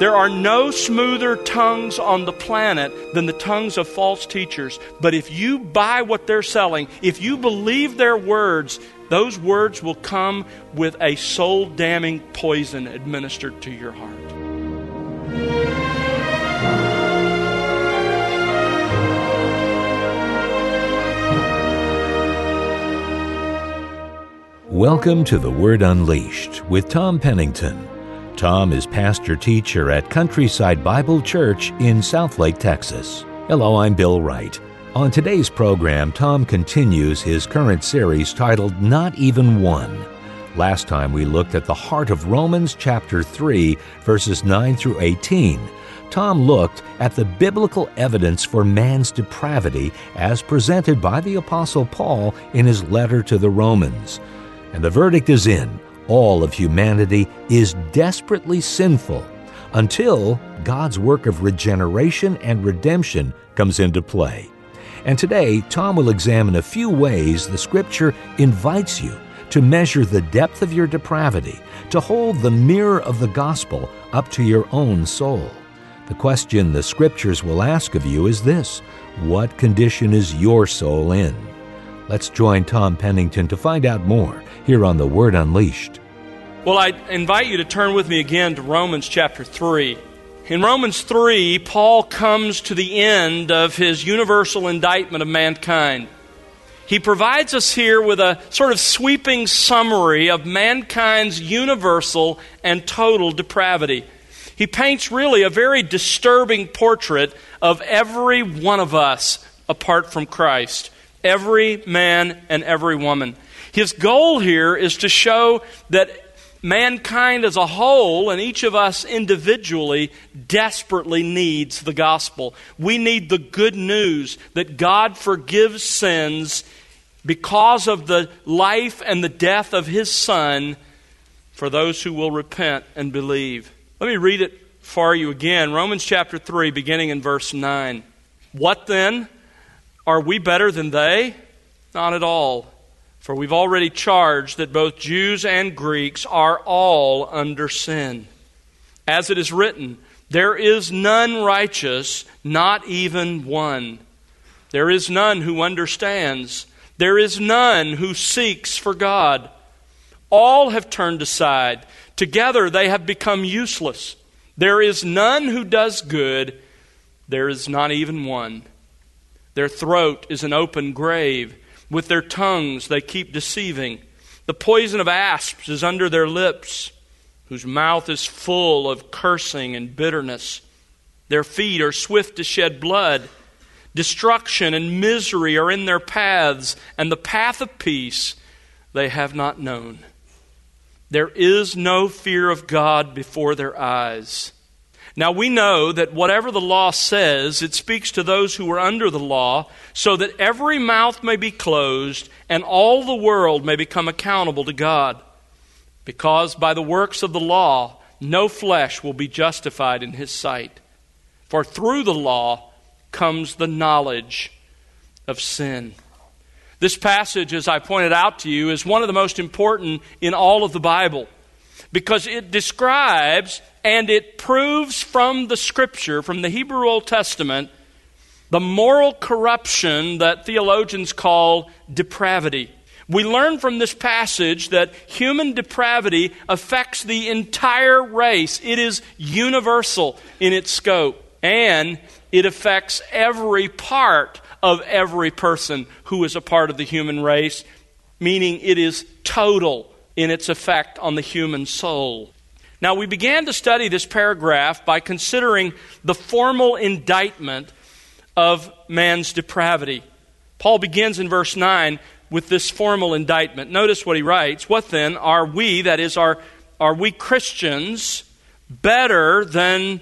There are no smoother tongues on the planet than the tongues of false teachers. But if you buy what they're selling, if you believe their words, those words will come with a soul damning poison administered to your heart. Welcome to The Word Unleashed with Tom Pennington. Tom is pastor teacher at Countryside Bible Church in Southlake, Texas. Hello, I'm Bill Wright. On today's program, Tom continues his current series titled Not Even One. Last time we looked at the heart of Romans chapter 3, verses 9 through 18. Tom looked at the biblical evidence for man's depravity as presented by the Apostle Paul in his letter to the Romans. And the verdict is in all of humanity is desperately sinful until God's work of regeneration and redemption comes into play. And today, Tom will examine a few ways the Scripture invites you to measure the depth of your depravity, to hold the mirror of the gospel up to your own soul. The question the Scriptures will ask of you is this What condition is your soul in? Let's join Tom Pennington to find out more here on The Word Unleashed. Well, I invite you to turn with me again to Romans chapter 3. In Romans 3, Paul comes to the end of his universal indictment of mankind. He provides us here with a sort of sweeping summary of mankind's universal and total depravity. He paints really a very disturbing portrait of every one of us apart from Christ, every man and every woman. His goal here is to show that mankind as a whole and each of us individually desperately needs the gospel. We need the good news that God forgives sins because of the life and the death of his Son for those who will repent and believe. Let me read it for you again. Romans chapter 3, beginning in verse 9. What then? Are we better than they? Not at all. For we've already charged that both Jews and Greeks are all under sin. As it is written, there is none righteous, not even one. There is none who understands. There is none who seeks for God. All have turned aside. Together they have become useless. There is none who does good. There is not even one. Their throat is an open grave. With their tongues they keep deceiving. The poison of asps is under their lips, whose mouth is full of cursing and bitterness. Their feet are swift to shed blood. Destruction and misery are in their paths, and the path of peace they have not known. There is no fear of God before their eyes. Now we know that whatever the law says, it speaks to those who are under the law, so that every mouth may be closed and all the world may become accountable to God. Because by the works of the law, no flesh will be justified in his sight. For through the law comes the knowledge of sin. This passage, as I pointed out to you, is one of the most important in all of the Bible because it describes and it proves from the scripture, from the Hebrew Old Testament, the moral corruption that theologians call depravity. We learn from this passage that human depravity affects the entire race. It is universal in its scope, and it affects every part of every person who is a part of the human race, meaning it is total in its effect on the human soul. Now, we began to study this paragraph by considering the formal indictment of man's depravity. Paul begins in verse 9 with this formal indictment. Notice what he writes What then are we, that is, are, are we Christians, better than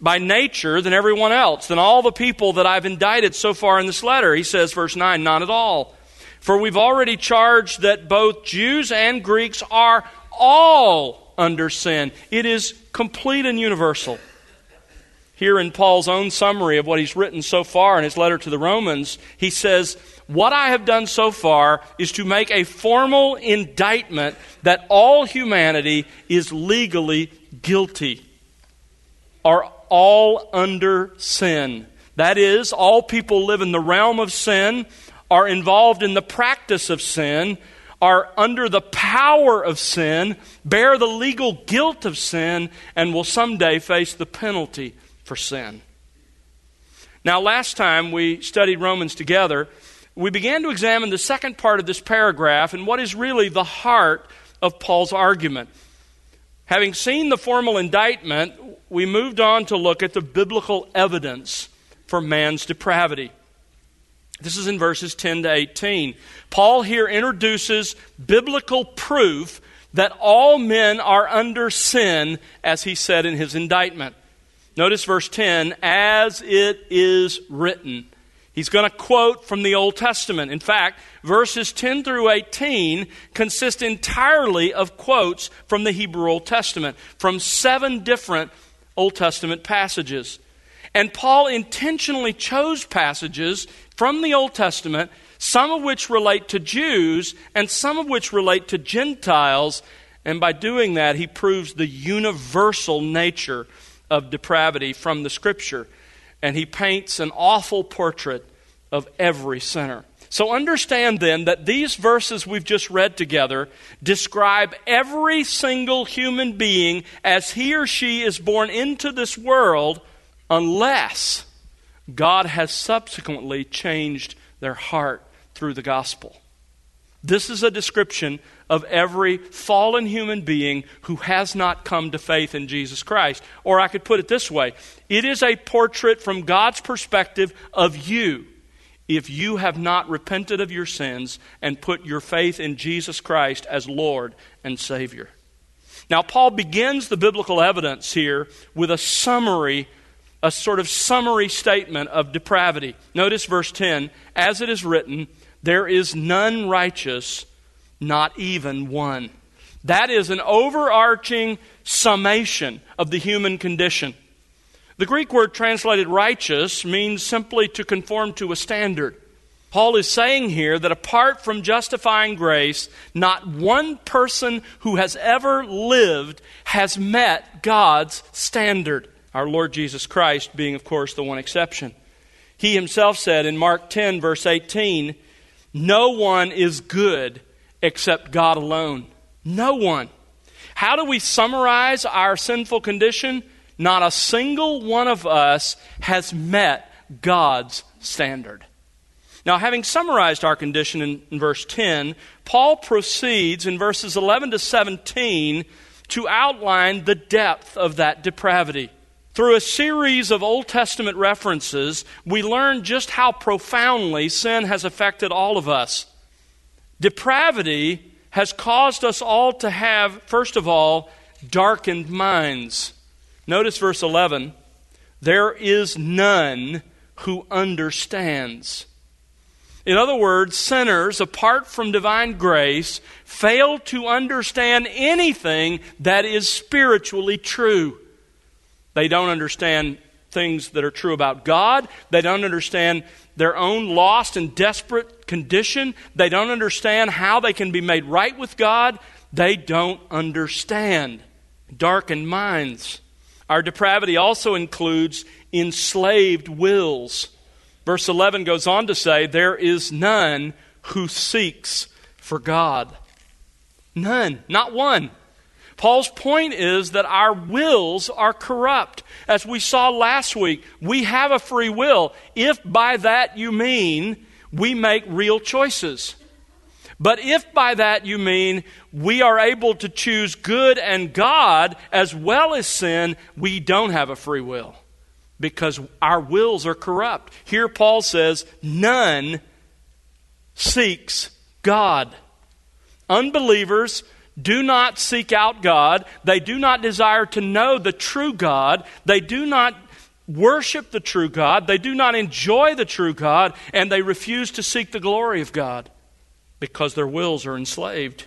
by nature than everyone else, than all the people that I've indicted so far in this letter? He says, verse 9, not at all. For we've already charged that both Jews and Greeks are all under sin. It is complete and universal. Here in Paul's own summary of what he's written so far in his letter to the Romans, he says, What I have done so far is to make a formal indictment that all humanity is legally guilty. are all under sin. That is, all people live in the realm of sin, are involved in the practice of sin, are under the power of sin, bear the legal guilt of sin, and will someday face the penalty for sin. Now, last time we studied Romans together, we began to examine the second part of this paragraph and what is really the heart of Paul's argument. Having seen the formal indictment, we moved on to look at the biblical evidence for man's depravity. This is in verses 10 to 18. Paul here introduces biblical proof that all men are under sin, as he said in his indictment. Notice verse 10 as it is written. He's going to quote from the Old Testament. In fact, verses 10 through 18 consist entirely of quotes from the Hebrew Old Testament, from seven different Old Testament passages. And Paul intentionally chose passages from the Old Testament, some of which relate to Jews and some of which relate to Gentiles. And by doing that, he proves the universal nature of depravity from the Scripture and he paints an awful portrait of every sinner. So understand then that these verses we've just read together describe every single human being as he or she is born into this world unless God has subsequently changed their heart through the gospel. This is a description of every fallen human being who has not come to faith in Jesus Christ. Or I could put it this way it is a portrait from God's perspective of you if you have not repented of your sins and put your faith in Jesus Christ as Lord and Savior. Now, Paul begins the biblical evidence here with a summary, a sort of summary statement of depravity. Notice verse 10 As it is written, there is none righteous not even one. That is an overarching summation of the human condition. The Greek word translated righteous means simply to conform to a standard. Paul is saying here that apart from justifying grace, not one person who has ever lived has met God's standard. Our Lord Jesus Christ being, of course, the one exception. He himself said in Mark 10, verse 18, No one is good except God alone. No one. How do we summarize our sinful condition? Not a single one of us has met God's standard. Now, having summarized our condition in, in, verse 10, Paul proceeds in verses 11 to 17 to outline the depth of that depravity. Through a series of Old Testament references, we learn just how profoundly sin has affected all of us. Depravity has caused us all to have, first of all, darkened minds. Notice verse 11 there is none who understands. In other words, sinners, apart from divine grace, fail to understand anything that is spiritually true. They don't understand things that are true about God. They don't understand their own lost and desperate condition. They don't understand how they can be made right with God. They don't understand. Darkened minds. Our depravity also includes enslaved wills. Verse 11 goes on to say, There is none who seeks for God. None, not one. Paul's point is that our wills are corrupt. As we saw last week, we have a free will, if by that you mean we make real choices. But if by that you mean we are able to choose good and God as well as sin, we don't have a free will because our wills are corrupt. Here Paul says, none seeks God. Unbelievers do not seek out God. They do not desire to know the true God. They do not worship the true God. They do not enjoy the true God. And they refuse to seek the glory of God because their wills are enslaved.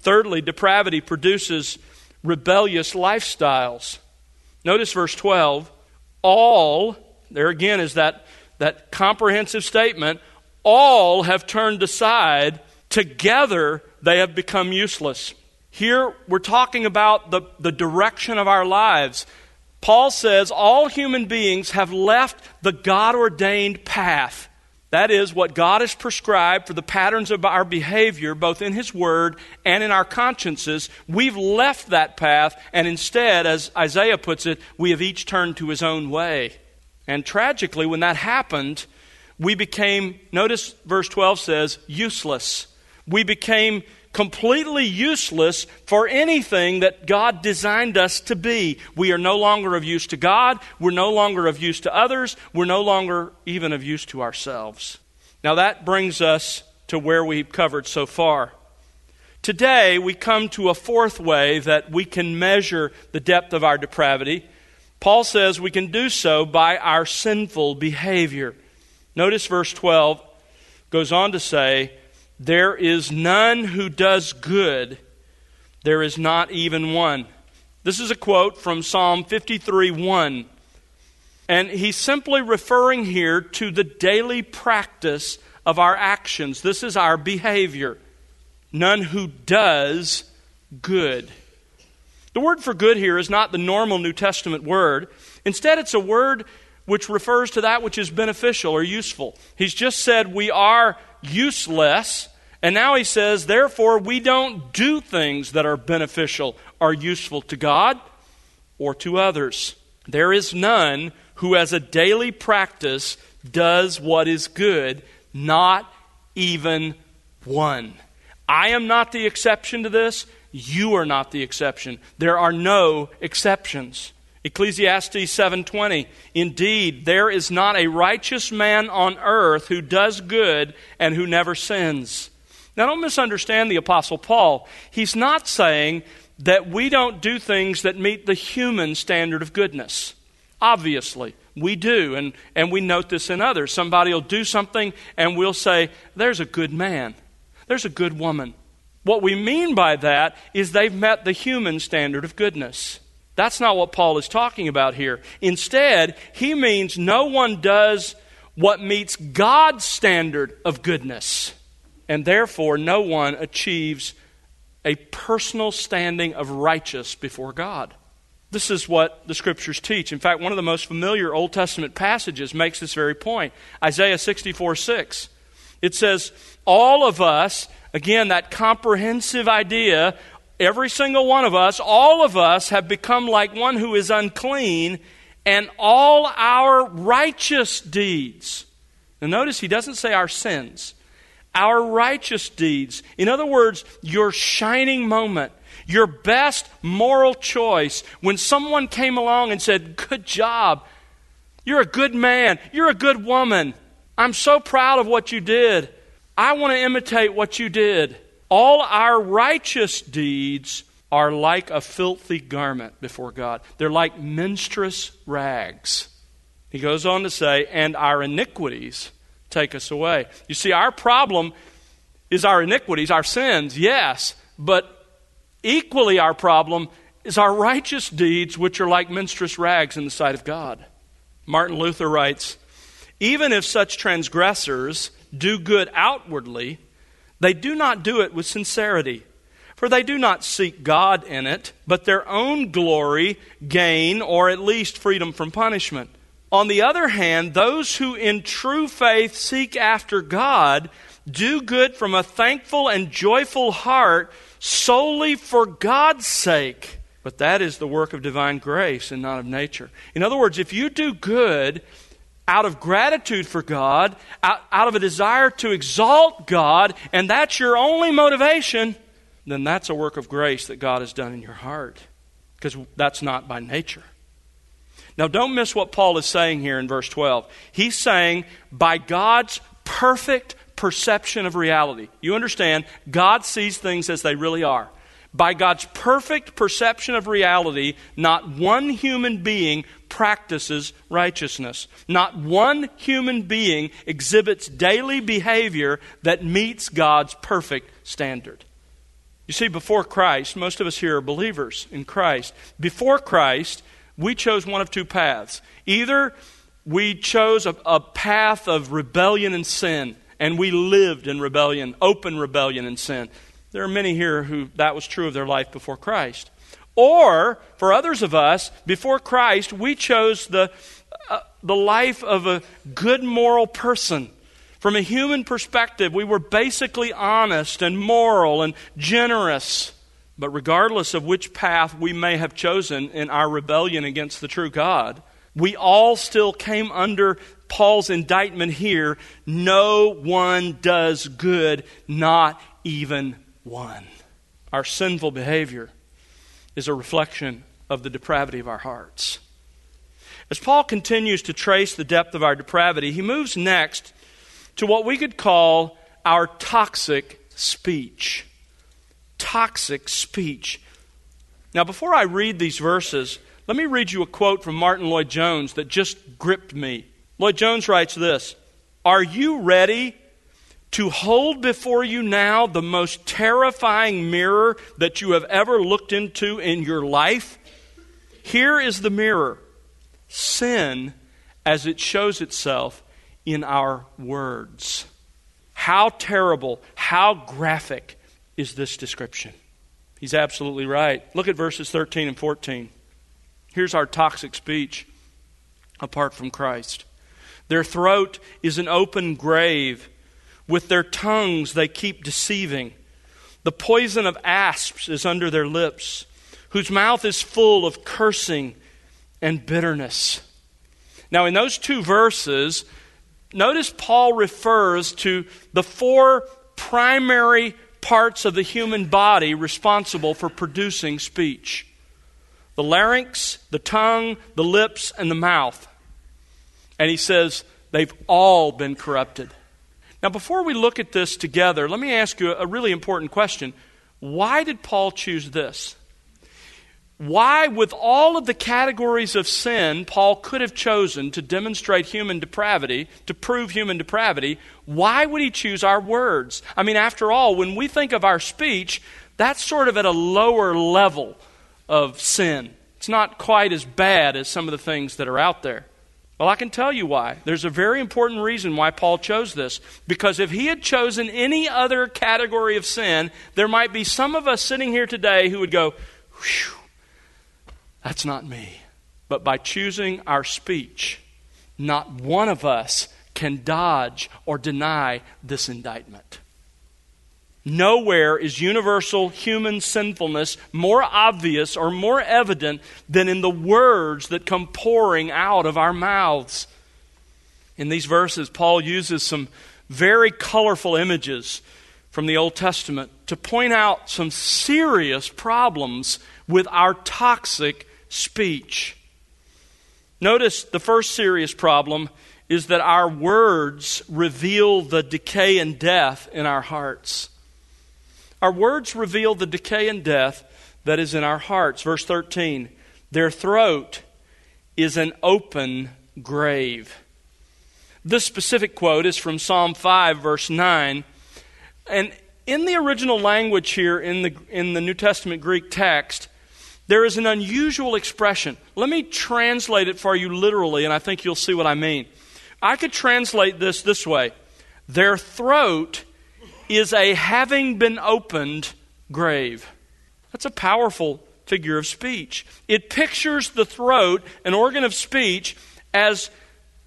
Thirdly, depravity produces rebellious lifestyles. Notice verse 12. All, there again is that, that comprehensive statement, all have turned aside. Together they have become useless. Here we're talking about the, the direction of our lives. Paul says all human beings have left the God ordained path. That is what God has prescribed for the patterns of our behavior, both in His Word and in our consciences. We've left that path, and instead, as Isaiah puts it, we have each turned to His own way. And tragically, when that happened, we became, notice verse 12 says, useless. We became completely useless for anything that God designed us to be. We are no longer of use to God. We're no longer of use to others. We're no longer even of use to ourselves. Now, that brings us to where we've covered so far. Today, we come to a fourth way that we can measure the depth of our depravity. Paul says we can do so by our sinful behavior. Notice verse 12 goes on to say, there is none who does good, there is not even one. This is a quote from Psalm 53 1. And he's simply referring here to the daily practice of our actions. This is our behavior. None who does good. The word for good here is not the normal New Testament word. Instead, it's a word which refers to that which is beneficial or useful. He's just said we are useless and now he says, therefore, we don't do things that are beneficial or useful to God or to others. There is none who, as a daily practice, does what is good, not even one. I am not the exception to this. You are not the exception. There are no exceptions. Ecclesiastes 7:20 Indeed there is not a righteous man on earth who does good and who never sins. Now, don't misunderstand the Apostle Paul. He's not saying that we don't do things that meet the human standard of goodness. Obviously, we do, and, and we note this in others. Somebody will do something, and we'll say, There's a good man, there's a good woman. What we mean by that is they've met the human standard of goodness. That's not what Paul is talking about here. Instead, he means no one does what meets God's standard of goodness and therefore no one achieves a personal standing of righteous before God. This is what the scriptures teach. In fact, one of the most familiar Old Testament passages makes this very point Isaiah 64 6. It says, All of us, again, that comprehensive idea, every single one of us, all of us have become like one who is unclean, and all our righteous deeds. Now, notice he doesn't say our sins our righteous deeds. In other words, your shining moment, your best moral choice, when someone came along and said, Good job, you're a good man, you're a good woman, I'm so proud of what you did, I want to imitate what you did. All our righteous deeds are like a filthy garment before God, they're like menstruous rags. He goes on to say, and our iniquities take us away. You see, our problem is our iniquities, our sins, yes, but equally our problem is our righteous deeds, which are like menstruous rags in the sight of God. Martin Luther writes Even if such transgressors do good outwardly, they do not do it with sincerity. For they do not seek God in it, but their own glory, gain, or at least freedom from punishment. On the other hand, those who in true faith seek after God do good from a thankful and joyful heart solely for God's sake. But that is the work of divine grace and not of nature. In other words, if you do good out of gratitude for God, out, out of a desire to exalt God, and that's your only motivation, then that's a work of grace that God has done in your heart. Because that's not by nature. Now, don't miss what Paul is saying here in verse 12. He's saying, by God's perfect perception of reality. You understand, God sees things as they really are. By God's perfect perception of reality, not one human being practices righteousness. Not one human being exhibits daily behavior that meets God's perfect standard. You see, before Christ, most of us here are believers in Christ. Before Christ, we chose one of two paths. Either we chose a, a, path of rebellion and sin, and we lived in rebellion, open rebellion and sin. There are many here who that was true of their life before Christ. Or, for others of us, before Christ, we chose the, uh, the life of a good moral person. From a human perspective, we were basically honest and moral and generous. But regardless of which path we may have chosen in our rebellion against the true God, we all still came under Paul's indictment here. No one does good, not even one. Our sinful behavior is a reflection of the depravity of our hearts. As Paul continues to trace the depth of our depravity, he moves next to what we could call our toxic speech toxic speech. Now, before I read these verses, let me read you a quote from Martyn Lloyd-Jones that just gripped me. Lloyd-Jones writes this Are you ready to hold before you now the most terrifying mirror that you have ever looked into in your life? Here is the mirror sin as it shows itself in our words. How terrible, how graphic is this description. He's absolutely right. Look at verses 13 and 14. Here's our toxic speech apart from Christ. Their throat is an open grave. With their tongues they keep deceiving. The poison of asps is under their lips, whose mouth is full of cursing and bitterness. Now, in those two verses, notice Paul refers to the four primary parts of the human body responsible for producing speech the larynx, the tongue, the lips, and the mouth. And he says they've all been corrupted. Now, before we look at this together, let me ask you a really important question. Why did Paul choose this? why, with all of the categories of sin Paul could have chosen to demonstrate human depravity, to prove human depravity, why would he choose our words? I mean, after all, when we think of our speech, that's sort of at a lower level of sin. It's not quite as bad as some of the things that are out there. Well, I can tell you why. There's a very important reason why Paul chose this. Because if he had chosen any other category of sin, there might be some of us sitting here today who would go, that's not me. But by choosing our speech, not one of us can dodge or deny this indictment. Nowhere is universal human sinfulness more obvious or more evident than in the words that come pouring out of our mouths. In these verses, Paul uses some very colorful images from the Old Testament to point out some serious problems with our toxic speech. Notice the first serious problem is that our words reveal the decay and death in our hearts. Our words reveal the decay and death that is in our hearts. Verse 13 Their throat is an open grave. This specific quote is from Psalm 5, verse 9. And in the original language here in the, in the New Testament Greek text, there is an unusual expression. Let me translate it for you literally, and I think you'll see what I mean. I could translate this this way Their throat is a having been opened grave. That's a powerful figure of speech. It pictures the throat, an organ of speech, as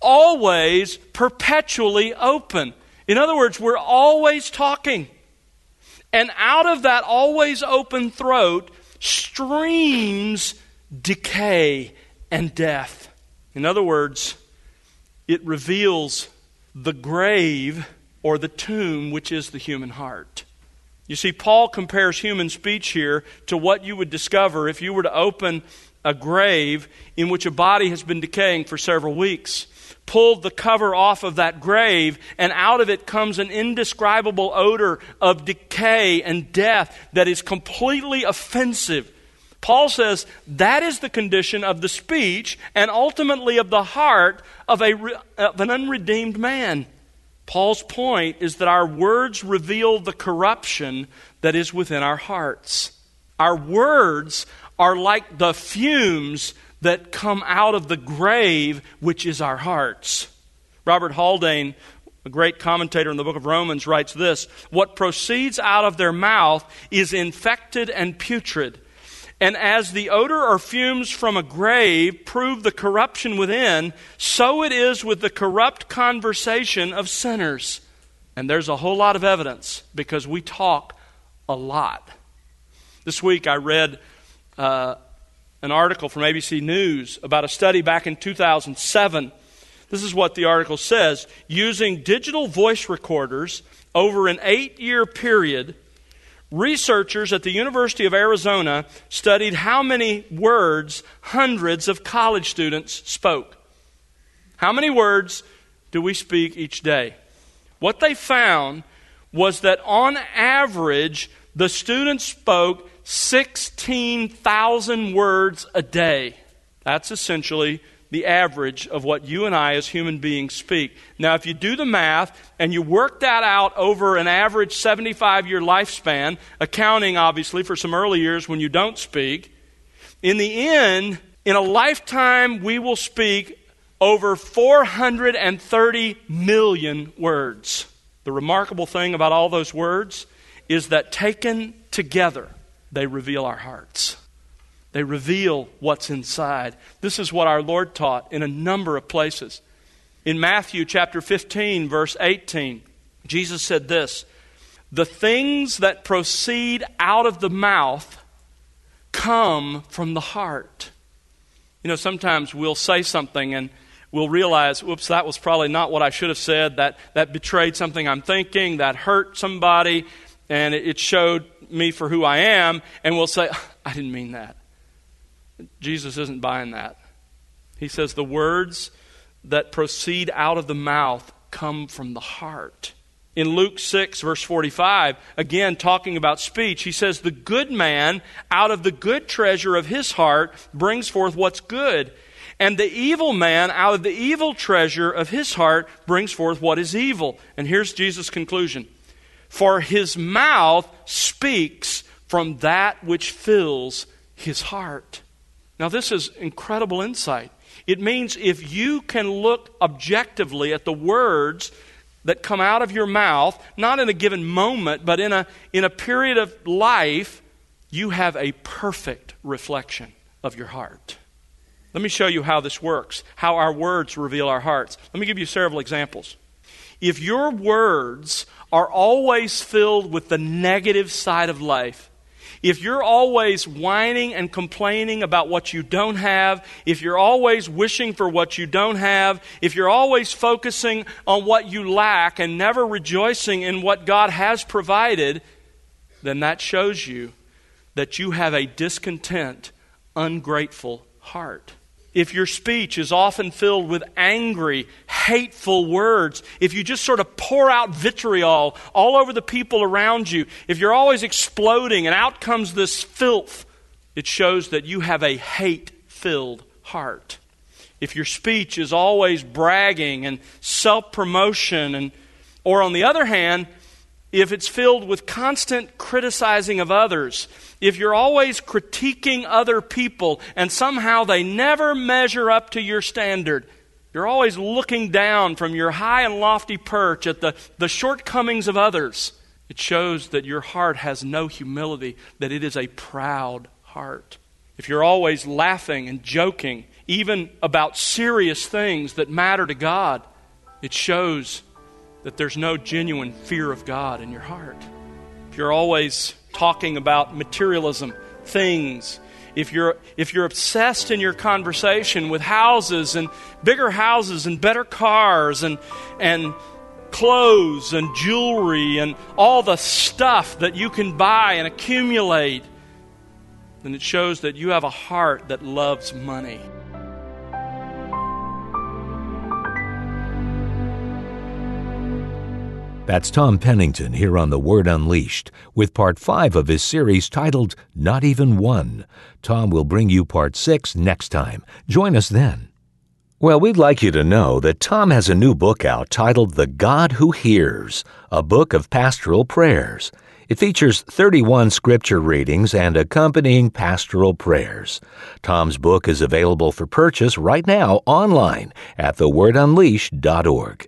always perpetually open. In other words, we're always talking. And out of that always open throat streams decay and death. In other words, it reveals the grave or the tomb, which is the human heart. You see, Paul compares human speech here to what you would discover if you were to open a grave in which a body has been decaying for several weeks pulled the cover off of that grave, and out of it comes an indescribable odor of decay and death that is completely offensive. Paul says that is the condition of the speech and ultimately of the heart of, a, of an unredeemed man. Paul's point is that our words reveal the corruption that is within our hearts. Our words are like the fumes that come out of the grave, which is our hearts. Robert Haldane, a great commentator in the book of Romans, writes this What proceeds out of their mouth is infected and putrid, And as the odor or fumes from a grave prove the corruption within, so it is with the corrupt conversation of sinners. And there's a whole lot of evidence because we talk a lot. This week I read uh, an article from ABC News about a study back in 2007. This is what the article says using digital voice recorders over an eight year period researchers at the University of Arizona studied how many words hundreds of college students spoke. How many words do we speak each day? What they found was that on average, the students spoke 16,000 words a day. That's essentially the average of what you and I as human beings speak. Now, if you do the math and you work that out over an average 75 year lifespan, accounting obviously for some early years when you don't speak, in the end, in a lifetime, we will speak over 430 million words. The remarkable thing about all those words is that taken together, they reveal our hearts. They reveal what's inside. This is what our Lord taught in a number of places. In Matthew chapter 15, verse 18, Jesus said this The things that proceed out of the mouth come from the heart. You know, sometimes we'll say something and we'll realize, whoops, that was probably not what I should have said. That, that betrayed something I'm thinking. That hurt somebody. And it showed me for who I am. And we'll say, I didn't mean that. Jesus isn't buying that. He says the words that proceed out of the mouth come from the heart. In Luke 6, verse 45, again talking about speech, he says, The good man out of the good treasure of his heart brings forth what's good. And the evil man out of the evil treasure of his heart brings forth what is evil. And here's Jesus' conclusion For his mouth speaks from that which fills his heart. Now, this is incredible insight. It means if you can look objectively at the words that come out of your mouth, not in a given moment, but in a, in a period of life, you have a perfect reflection of your heart. Let me show you how this works, how our words reveal our hearts. Let me give you several examples. If your words are always filled with the negative side of life, if you're always whining and complaining about what you don't have, if you're always wishing for what you don't have, if you're always focusing on what you lack and never rejoicing in what God has provided, then that shows you that you have a discontent, ungrateful heart if your speech is often filled with angry, hateful words, if you just sort of pour out vitriol all over the people around you, if you're always exploding and out comes this filth, it shows that you have a hate filled heart. If your speech is always bragging and self promotion, and, or on the other hand, if it's filled with constant criticizing of others, if you're always critiquing other people and somehow they never measure up to your standard, you're always looking down from your high and lofty perch at the, the shortcomings of others, it shows that your heart has no humility, that it is a proud heart. If you're always laughing and joking, even about serious things that matter to God, it shows that there's no genuine fear of God in your heart. If you're always talking about materialism, things, if you're, if you're obsessed in your conversation with houses and bigger houses and better cars and, and clothes and jewelry and all the stuff that you can buy and accumulate, then it shows that you have a heart that loves money. That's Tom Pennington here on The Word Unleashed with part 5 of his series titled Not Even One. Tom will bring you part 6 next time. Join us then. Well, we'd like you to know that Tom has a new book out titled The God Who Hears, a book of pastoral prayers. It features 31 scripture readings and accompanying pastoral prayers. Tom's book is available for purchase right now online at thewordunleashed.org.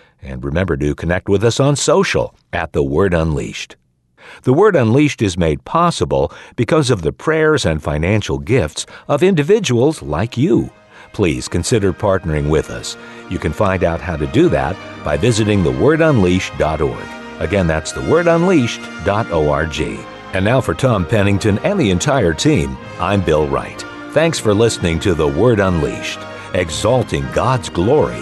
And remember to connect with us on social at The Word Unleashed. The Word Unleashed is made possible because of the prayers and financial gifts of individuals like you. Please consider partnering with us. You can find out how to do that by visiting thewordunleashed.org. Again, that's thewordunleashed.org. And now for Tom Pennington and the entire team, I'm Bill Wright. Thanks for listening to The Word Unleashed, exalting God's glory,